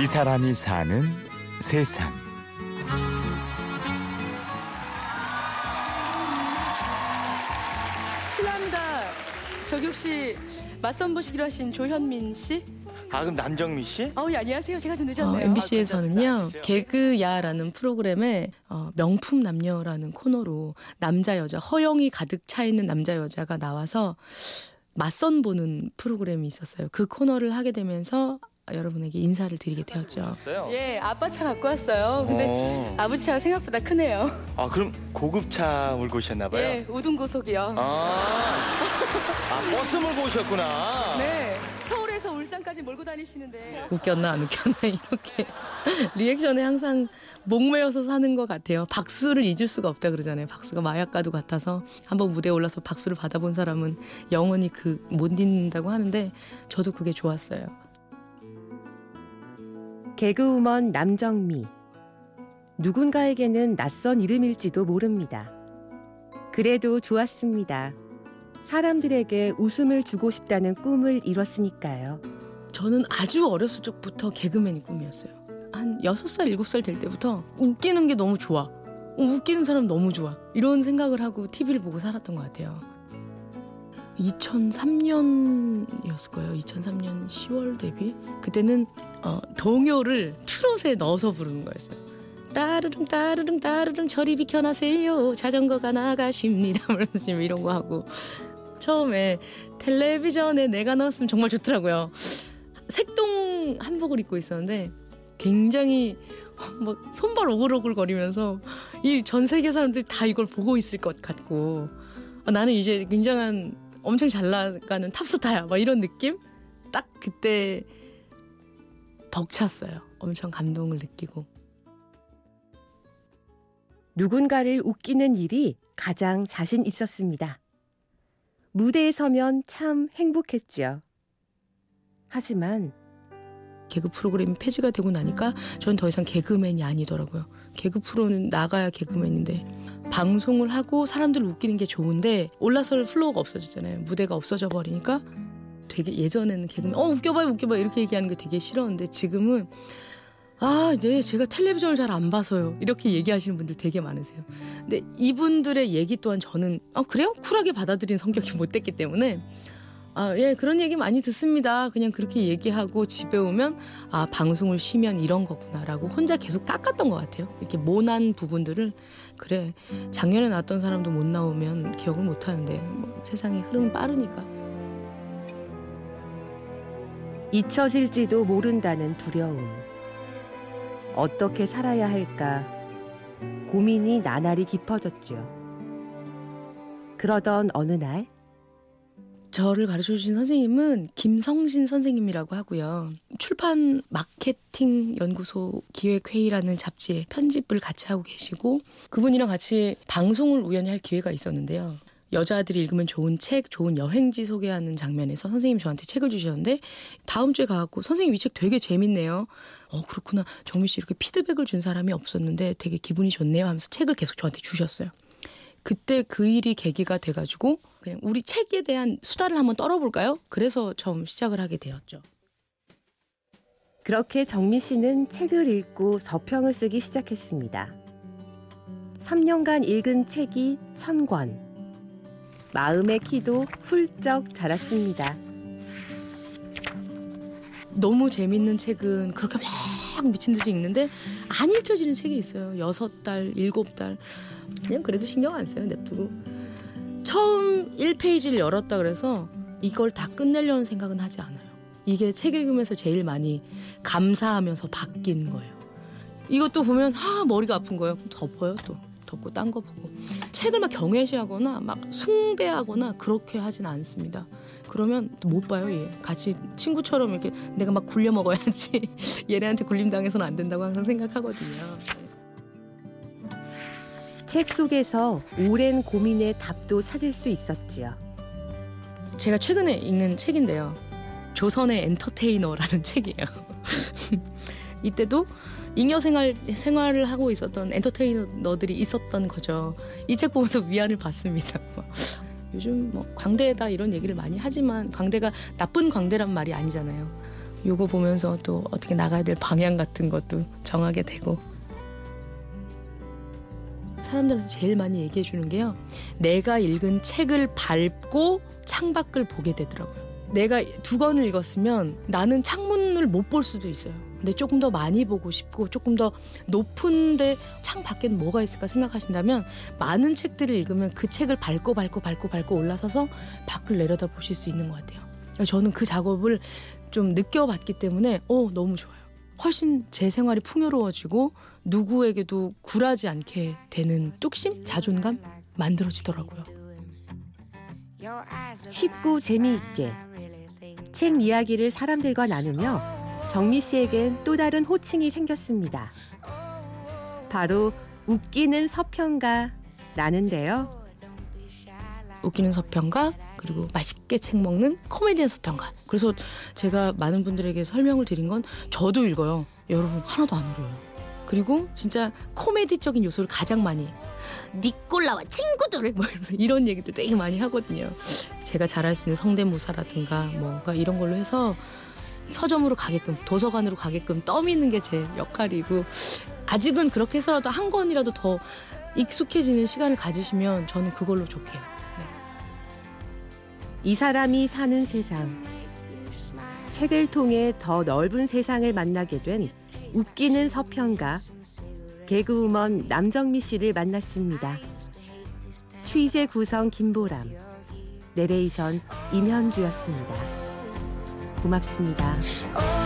이 사람이 사는 세상. 실례합니다. 저기 혹시 맞선 보시기로 하신 조현민 씨? 아 그럼 남정미 씨? 어우, 예, 안녕하세요. 제가 좀 어, 늦었네요. MBC에서는요 앉으세요. 개그야라는 프로그램에 어, 명품 남녀라는 코너로 남자 여자 허영이 가득 차 있는 남자 여자가 나와서 맞선 보는 프로그램이 있었어요. 그 코너를 하게 되면서 여러분에게 인사를 드리게 되었죠. 예, 아빠 차 갖고 왔어요. 근데 어. 아버지 차가 생각보다 크네요. 아 그럼 고급차 몰고 오셨나 봐요. 예, 우등 고속이요. 아, 아 버스 몰고 오셨구나. 네, 서울에서 울산까지 몰고 다니시는데 웃겼나 안 웃겼나 이렇게 리액션에 항상 목매어서 사는 것 같아요. 박수를 잊을 수가 없다 그러잖아요. 박수가 마약과도 같아서 한번 무대에 올라서 박수를 받아본 사람은 영원히 그 못 잊는다고 하는데 저도 그게 좋았어요. 개그우먼 남정미. 누군가에게는 낯선 이름일지도 모릅니다. 그래도 좋았습니다. 사람들에게 웃음을 주고 싶다는 꿈을 이뤘으니까요. 저는 아주 어렸을 적부터 개그맨이 꿈이었어요. 한 6살, 7살 될 때부터 웃기는 게 너무 좋아. 어, 웃기는 사람 너무 좋아. 이런 생각을 하고 TV를 보고 살았던 것 같아요. 2003년이었을 거예요. 2003년 10월 데뷔. 그때는 어, 동요를 트롯에 넣어서 부르는 거였어요. 따르릉 따르릉 따르릉 저리 비켜나세요. 자전거가 나가십니다. 지금 이런 거 하고 처음에 텔레비전에 내가 나왔으면 정말 좋더라고요. 색동 한복을 입고 있었는데 굉장히 뭐 손발 오글오글 거리면서 이 전 세계 사람들이 다 이걸 보고 있을 것 같고 아, 나는 이제 굉장한 엄청 잘 나가는 탑스타야 막 이런 느낌 딱 그때 벅찼어요 엄청 감동을 느끼고 누군가를 웃기는 일이 가장 자신 있었습니다. 무대에 서면 참 행복했죠. 하지만 개그 프로그램이 폐지가 되고 나니까 전 더 이상 개그맨이 아니더라고요. 개그 프로는 나가야 개그맨인데 방송을 하고 사람들을 웃기는 게 좋은데 올라설 플로어가 없어졌잖아요. 무대가 없어져 버리니까 되게 예전에는 개그맨 어 웃겨봐요 웃겨봐요 이렇게 얘기하는 게 되게 싫었는데 지금은 아 이제 제가 텔레비전을 잘 안 봐서요 이렇게 얘기하시는 분들 되게 많으세요. 근데 이분들의 얘기 또한 저는 아 그래요 쿨하게 받아들인 성격이 못 됐기 때문에 아, 예, 그런 얘기 많이 듣습니다. 그냥 그렇게 얘기하고 집에 오면 아, 방송을 쉬면 이런 거구나라고 혼자 계속 깎았던 것 같아요. 이렇게 모난 부분들을 그래 작년에 나왔던 사람도 못 나오면 기억을 못 하는데 뭐, 세상의 흐름은 빠르니까. 잊혀질지도 모른다는 두려움. 어떻게 살아야 할까 고민이 나날이 깊어졌죠. 그러던 어느 날 저를 가르쳐 주신 선생님은 김성신 선생님이라고 하고요. 출판 마케팅 연구소 기획회의라는 잡지에 편집을 같이 하고 계시고 그분이랑 같이 방송을 우연히 할 기회가 있었는데요. 여자들이 읽으면 좋은 책, 좋은 여행지 소개하는 장면에서 선생님이 저한테 책을 주셨는데 다음 주에 가갖고 선생님 이 책 되게 재밌네요. 어 그렇구나 정미 씨 이렇게 피드백을 준 사람이 없었는데 되게 기분이 좋네요 하면서 책을 계속 저한테 주셨어요. 그때 그 일이 계기가 돼가지고 그냥 우리 책에 대한 수다를 한번 떨어볼까요? 그래서 처음 시작을 하게 되었죠. 그렇게 정미 씨는 책을 읽고 서평을 쓰기 시작했습니다. 3년간 읽은 책이 천 권. 마음의 키도 훌쩍 자랐습니다. 너무 재밌는 책은 그렇게 막 미친 듯이 읽는데 안 읽혀지는 책이 있어요. 여섯 달, 일곱 달. 그냥 그래도 신경 안 써요. 냅두고. 처음 1페이지를 열었다 그래서 이걸 다 끝내려는 생각은 하지 않아요. 이게 책 읽으면서 제일 많이 감사하면서 바뀐 거예요. 이것도 보면 아 머리가 아픈 거예요. 그럼 덮어요 또. 덮고 딴 거 보고. 책을 막 경외시하거나 막 숭배하거나 그렇게 하진 않습니다. 그러면 못 봐요 얘. 같이 친구처럼 이렇게 내가 막 굴려 먹어야지 얘네한테 굴림 당해서는 안 된다고 항상 생각하거든요. 책 속에서 오랜 고민의 답도 찾을 수 있었지요. 제가 최근에 읽는 책인데요. 조선의 엔터테이너라는 책이에요. 이때도 잉여 생활 생활을 하고 있었던 엔터테이너들이 있었던 거죠. 이 책 보면서 위안을 받습니다. 요즘 뭐 광대다 이런 얘기를 많이 하지만 광대가 나쁜 광대란 말이 아니잖아요. 요거 보면서 또 어떻게 나가야 될 방향 같은 것도 정하게 되고 사람들한테 제일 많이 얘기해 주는 게요. 내가 읽은 책을 밟고 창밖을 보게 되더라고요. 내가 두 권을 읽었으면 나는 창문을 못 볼 수도 있어요. 근데 조금 더 많이 보고 싶고 조금 더 높은데 창 밖에는 뭐가 있을까 생각하신다면 많은 책들을 읽으면 그 책을 밟고 밟고 밟고 밟고 올라서서 밖을 내려다 보실 수 있는 것 같아요. 저는 그 작업을 좀 느껴봤기 때문에 어 너무 좋아요. 훨씬 제 생활이 풍요로워지고 누구에게도 굴하지 않게 되는 뚝심, 자존감 만들어지더라고요. 쉽고 재미있게 책 이야기를 사람들과 나누며 정미 씨에겐 또 다른 호칭이 생겼습니다. 바로 웃기는 서평가라는데요. 웃기는 서평가 그리고 맛있게 책 먹는 코미디언 서평가. 그래서 제가 많은 분들에게 설명을 드린 건 저도 읽어요. 여러분 하나도 안 어려워요. 그리고 진짜 코미디적인 요소를 가장 많이 니꼴라와 친구들 뭐 이런 얘기도 되게 많이 하거든요. 제가 잘할 수 있는 성대모사라든가 뭔가 이런 걸로 해서 서점으로 가게끔 도서관으로 가게끔 떠미는 게 제 역할이고 아직은 그렇게 해서라도 한 권이라도 더 익숙해지는 시간을 가지시면 저는 그걸로 좋게요. 네. 이 사람이 사는 세상. 책을 통해 더 넓은 세상을 만나게 된 웃기는 서평가 개그우먼 남정미 씨를 만났습니다. 취재 구성 김보람, 내레이션 임현주였습니다. 고맙습니다. Oh